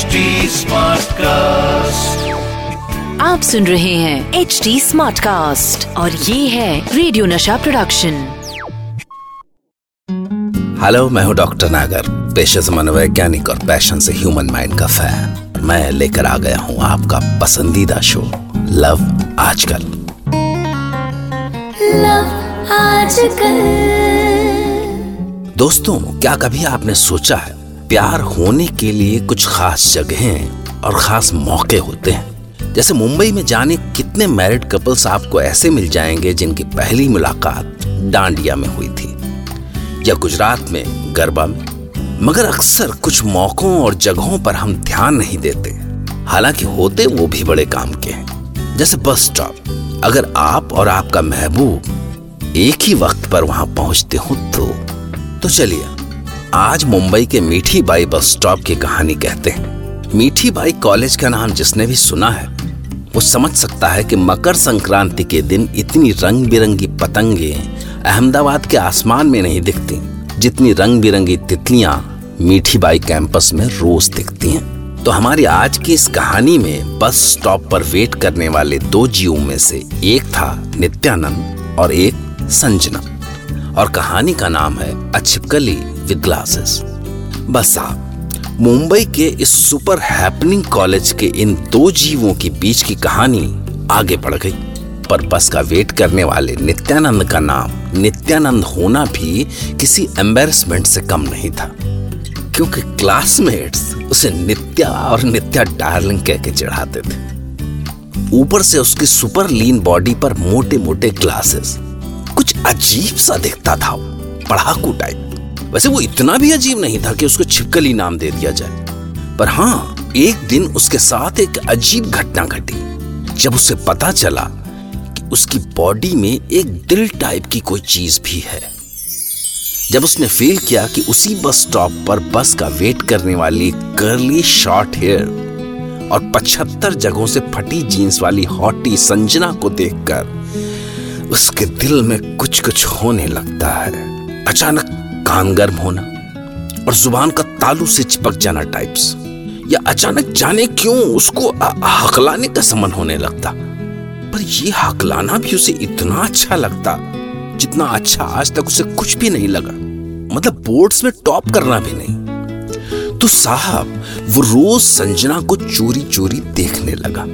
HD cast आप सुन रहे हैं एच डी स्मार्ट कास्ट और ये है रेडियो नशा प्रोडक्शन हेलो मैं हूँ डॉक्टर नागर पेशे से मनोवैज्ञानिक और पैशन से ह्यूमन माइंड का फ़ैन मैं लेकर आ गया हूँ आपका पसंदीदा शो लव आजकल दोस्तों क्या कभी आपने सोचा है प्यार होने के लिए कुछ खास जगहें और खास मौके होते हैं। जैसे मुंबई में जाने कितने मैरिड कपल्स आपको ऐसे मिल जाएँगे जिनकी पहली मुलाकात डांडिया में हुई थी, या गुजरात में गरबा में। मगर अक्सर कुछ मौकों और जगहों पर हम ध्यान नहीं देते। हालाँकि होते वो भी बड़े काम के हैं। जैसे बस स्टॉप अगर आप और आपका महबूब एक ही वक्त पर वहाँ पहुँचते हो तो तो चलिए। आज मुंबई के मीठी बाई बस स्टॉप की कहानी कहते हैं। मीठी बाई कॉलेज का नाम जिसने भी सुना है, वो समझ सकता है कि मकर संक्रांति के दिन इतनी रंग बिरंगी पतंगे अहमदाबाद के आसमान में नहीं दिखती, जितनी रंग बिरंगी तितलियाँ मीठी बाई कैंपस में रोज दिखती हैं। तो हमारी आज की इस कहानी में बस स्टॉप पर वेट करने वाले दो जीवों में से एक था नित्यानंद और एक संजना। और कहानी का नाम है अछिपकली। विद ग्लासेस बस साहब मुंबई के इस सुपर हैपनिंग कॉलेज के इन दो जीवों के बीच की कहानी आगे बढ़ गई। पर बस का वेट करने वाले नित्यानंद का नाम, नित्यानंद होना भी किसी एम्बेरसमेंट से कम नहीं था। क्योंकि क्लासमेट्स उसे नित्या और नित्या डार्लिंग कह के चढ़ाते थे। ऊपर से उसकी सुपर लीन बॉडी पर मोटे मोटे ग्लासेस कुछ अजीब सा दिखता था, पढ़ाकू टाइप वैसे वो इतना भी अजीब नहीं था कि उसको छिपकली नाम दे दिया जाए। पर हाँ एक दिन उसके साथ एक अजीब घटना घटी, जब उसे पता चला कि उसकी बॉडी में एक दिल टाइप की कोई चीज़ भी है। जब उसने फील किया कि उसी बस स्टॉप पर बस का वेट करने वाली कर्ली शॉर्ट हेयर और पचहत्तर जगहों से फटी जीन्स वाली हॉटी संजना को देखकर उसके दिल में कुछ कुछ होने लगता है। अचानक कान गर्म होना और ज़ुबान का तालू से चिपक जाना टाइप्स या अचानक जाने क्यों उसको हकलाने का समन होने लगता। पर ये हकलाना भी उसे इतना अच्छा लगता, जितना अच्छा आज तक उसे कुछ भी नहीं लगा। मतलब बोर्ड्स में टॉप करना भी नहीं। तो साहब, वो रोज संजना को चोरी चोरी देखने लगा।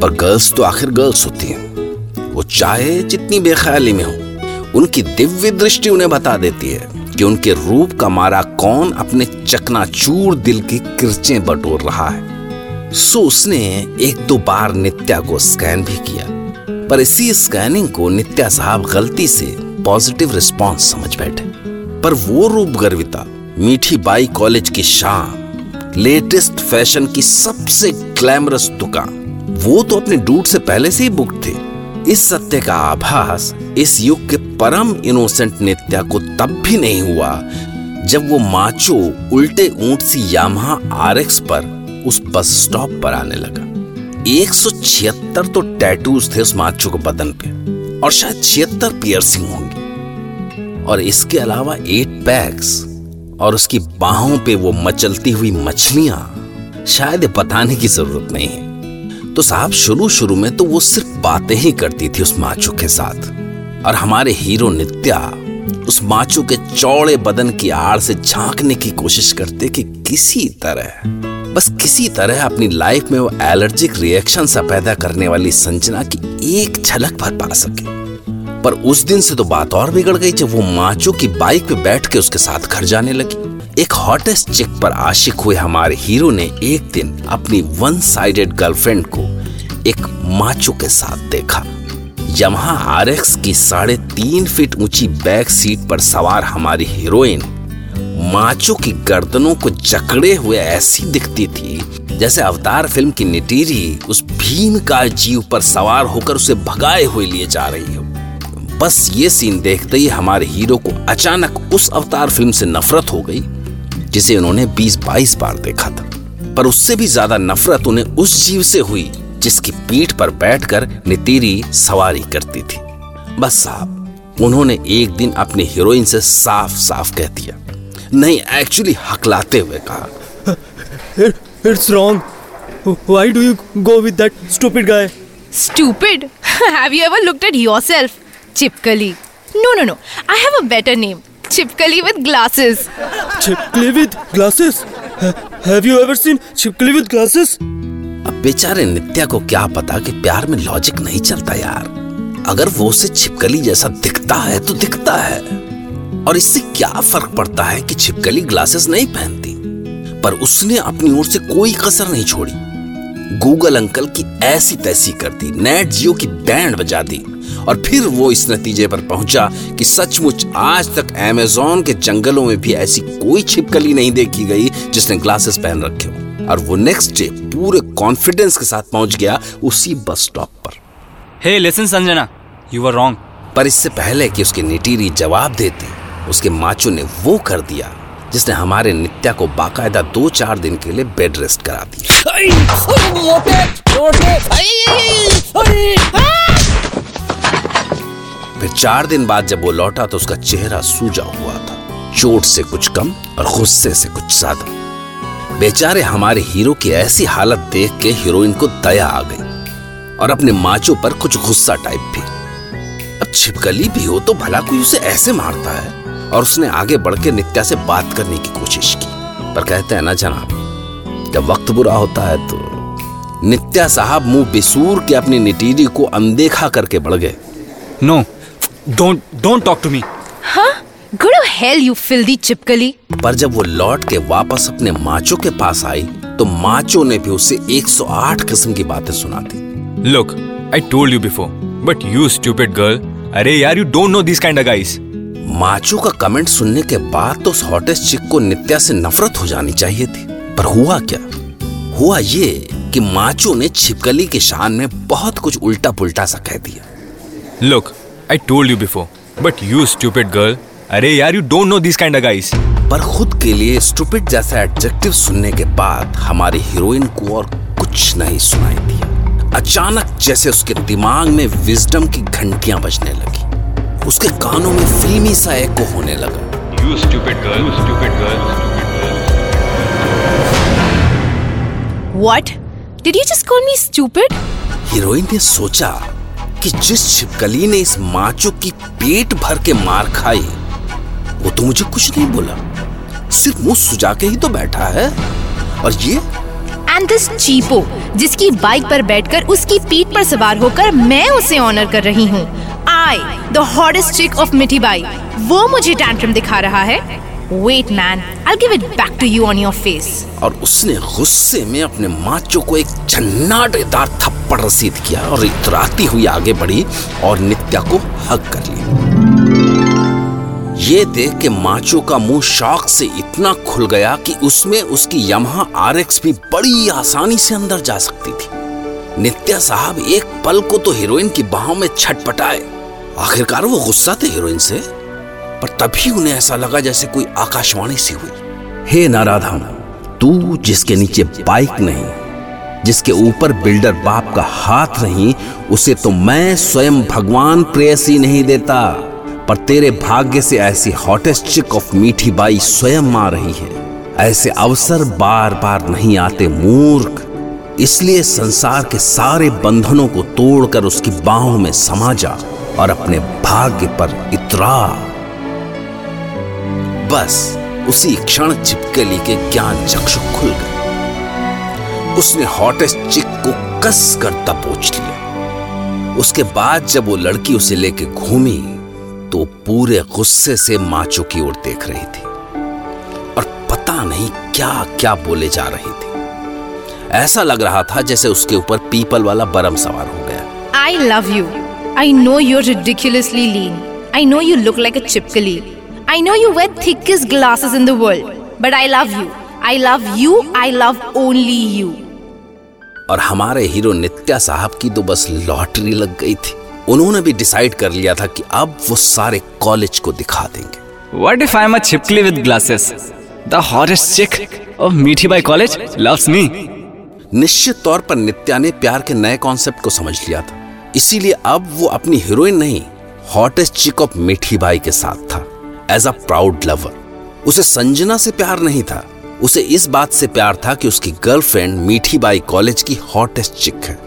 पर गर्ल्स तो आखिर गर्ल्स होती हैं। वो चाहे जितनी बेख्याली में हो, उनकी दिव्य दृष्टि उन्हें बता देती है। कि उनके रूप का मारा कौन अपने चकनाचूर दिल की किरचें बटोर रहा है। सो उसने एक दो बार नित्या को स्कैन भी किया, पर इसी स्कैनिंग को नित्या साहब गलती से पॉजिटिव रिस्पॉन्स समझ बैठे। पर वो रूप गर्विता, मीठी बाई कॉलेज की शान लेटेस्ट फ़ैशन की सबसे ग्लैमरस दुकान, वो तो अपने डूट से पहले से ही बुक थे। इस सत्य का आभास, इस युग के परम इनोसेंट नित्या को तब भी नहीं हुआ, जब वो माचो उल्टे ऊँट सी यामा आरएक्स पर उस बस स्टॉप पर आने लगा। 176 तो टैटूज थे उस माचो के बदन पे, और शायद छिहत्तर पियर्सिंग होंगी। और इसके अलावा एट पैक्स और उसकी बाहों पे वो मचलती हुई मछलियाँ, शायद बताने की ज़रूरत नहीं है। तो साहब शुरू शुरू में तो वो सिर्फ़ बातें ही करती थी उस माचो के साथ। और हमारे हीरो नित्या उस माचो के चौड़े बदन की आड़ से झांकने की कोशिश करते कि किसी तरह, बस किसी तरह अपनी लाइफ में वो एलर्जिक रिएक्शन सा पैदा करने वाली संजना की एक झलक भर पा सके। पर उस दिन से तो बात और बिगड़ गई जब वो माचो की बाइक पे बैठ के उसके साथ घर जाने लगी। एक हॉटेस्ट चिक पर आशिक हुए हमारे हीरो ने एक दिन अपनी वन साइडेड गर्लफ्रेंड को एक माचो के साथ देखा। यमहा आर की साढ़े तीन फीट ऊँची बैक सीट पर सवार हमारी हीरोइन माचो की गर्दनों को जकड़े हुए ऐसी दिखती थी, जैसे अवतार फ़िल्म की निटीरी उस भीम का जीव पर सवार होकर उसे भगाए हुए लिए जा रही हो। बस ये सीन देखते ही हमारे हीरो को अचानक उस अवतार फ़िल्म से नफरत हो गई, जिसे उन्होंने 20-22 बार देखा था। पर उससे भी ज़्यादा नफरत उन्हें उस जीव से हुई। जिसकी पीठ पर बैठकर नितिरी सवारी करती थी। बस साहब उन्होंने एक दिन अपनी हीरोइन से साफ़ साफ़ कह दिया। नहीं एक्चुअली हकलाते हुए कहा। It's wrong why do you go with that stupid guy stupid have you ever looked at yourself चिपकली no no no I have a better name चिपकली with glasses चिपकली with glasses have you ever seen चिपकली with glasses बेचारे नित्या को क्या पता कि प्यार में logic नहीं चलता यार। अगर वो उसे छिपकली जैसा दिखता है तो दिखता है। और इससे क्या फ़र्क पड़ता है कि छिपकली ग्लासेस नहीं पहनती? पर उसने अपनी ओर से कोई कसर नहीं छोड़ी। गूगल अंकल की ऐसी तैसी कर दी नेट जियो की बैंड बजा दी और फिर वो इस नतीजे पर पहुँचा कि सचमुच आज तक अमेजोन के जंगलों में भी ऐसी कोई छिपकली नहीं देखी गई जिसने ग्लासेस पहन रखे हो। और वो नेक्स्ट डे पूरे कॉन्फिडेंस के साथ पहुँच गया उसी बस स्टॉप पर। Hey listen Sanjana you are wrong पर इससे पहले कि उसकी निटीरी जवाब देती उसके माचो ने वो कर दिया जिसने हमारे नित्या को बाकायदा दो चार दिन के लिए बेड रेस्ट करा दी फिर चार दिन बाद जब वो लौटा तो उसका चेहरा सूजा हुआ था चोट से कुछ कम और गुस्से से कुछ ज़्यादा। बेचारे हमारे हीरो की ऐसी हालत देख के हीरोइन को दया आ गई और अपने माचो पर कुछ गुस्सा टाइप भी। अब छिपकली भी हो तो भला कोई उसे ऐसे मारता है? और उसने आगे बढ़ के नित्या से बात करने की कोशिश की। पर कहते हैं ना जनाब जब वक्त बुरा होता है तो नित्या साहब मुँह बिसूर के अपनी निटीरी को अनदेखा करके बढ़ गए। No don't don't talk to me हाँ? Go to hell, you filthy चिपकली पर जब वो लौट के वापस अपने माचो के पास आई तो माचो ने भी उसे 108 किस्म की बातें सुना दी look I told you before but you stupid girl अरे यार you don't know this kind of guys macho का कमेंट सुनने के बाद तो उस हॉटेस्ट चिक को नित्या से नफरत हो जानी चाहिए थी। पर हुआ क्या? हुआ ये कि माचो ने छिपकली के शान में बहुत कुछ उल्टा पुल्टा सा कह दिया। Look I told you before but you stupid girl अरे यार you don't know this kind of guys पर खुद के लिए स्टूपिड जैसा एडजेक्टिव सुनने के बाद हमारी हीरोइन को और कुछ नहीं सुनाई दिया। अचानक जैसे उसके दिमाग में विजडम की घंटियाँ बजने लगी। उसके कानों में फिल्मी सा एको होने लगा। You stupid girl stupid girl What? Did you just call me stupid? Heroine ने सोचा कि जिस छिपकली ने इस माचो की पेट भर के मार खाई वो तो मुझे कुछ नहीं बोला। सिर्फ़ मुँह सुजा के ही तो बैठा है। और ये? एंड दिस चीपो जिसकी बाइक पर बैठकर उसकी पीठ पर सवार होकर मैं उसे ऑनर कर रही हूँ। I the hottest chick of Mithibai वो मुझे टैंट्रम दिखा रहा है। Wait man I give it back to you on your face और उसने गुस्से में अपने माचो को एक झन्नाटेदार थप्पड़ रसीद किया और इतराती हुई आगे बढ़ी और नित्या को हक कर लिया ये देख के माचो का मुँह शौक से इतना खुल गया कि उसमें उसकी यमहा आर भी बड़ी आसानी से अंदर जा सकती थी। नित्या साहब एक पल को तो हीरोइन की बाहों में छटपटाए। आखिरकार वो गुस्सा थे हीरोइन से, पर तभी उन्हें ऐसा लगा जैसे कोई आकाशवाणी सी हुई। हे नाराधाम, तू जिसके नीचे बाइक नहीं, जिसके ऊपर बिल्डर बाप का हाथ नहीं, उसे तो मैं स्वयं भगवान प्रेयसी नहीं देता। पर तेरे भाग्य से ऐसी हॉटेस्ट चिक ऑफ़ मीठी बाई स्वयं आ रही है। ऐसे अवसर बार बार नहीं आते मूर्ख। इसलिए संसार के सारे बंधनों को तोड़कर उसकी बाहों में समा जा और अपने भाग्य पर इतरा। बस उसी क्षण चिपकली के ज्ञान चक्षु खुल गए। उसने हॉटेस्ट चिक को कस कर दबोच लिया। उसके बाद जब वो लड़की उसे लेके घूमी तो पूरे गुस्से से माचो की ओर देख रही थी। और पता नहीं क्या क्या बोले जा रही थी। ऐसा लग रहा था जैसे उसके ऊपर पीपल वाला बरम सवार हो गया। I love you I know you're lean I know you look like चिपकली I know you wear thickest glasses in the world but I love you I love you I love only you और हमारे hero नित्या साहब की तो बस lottery लग गई थी। उन्होंने भी डिसाइड कर लिया था कि अब वो सारे कॉलेज को दिखा देंगे। What if I'm a chipkli with glasses? The hottest chick of Meethi Bai College loves me. निश्चित तौर पर नित्या ने प्यार के नए कॉन्सेप्ट को समझ लिया था। इसीलिए अब वो अपनी हीरोइन नहीं हॉटेस्ट चिक ऑफ़ मीठी बाई के साथ था। एज अ प्राउड लवर उसे संजना से प्यार नहीं था। उसे इस बात से प्यार था कि उसकी गर्लफ्रेंड मीठी बाई कॉलेज की हॉटेस्ट चिक है।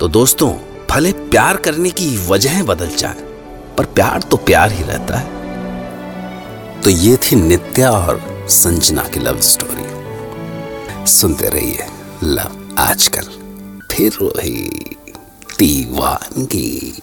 तो दोस्तों भले प्यार करने की वजहें बदल जाए, पर प्यार तो प्यार ही रहता है। तो ये थी नित्या और संजना की लव स्टोरी सुनते रहिए लव आजकल, फिर वही दीवानगी।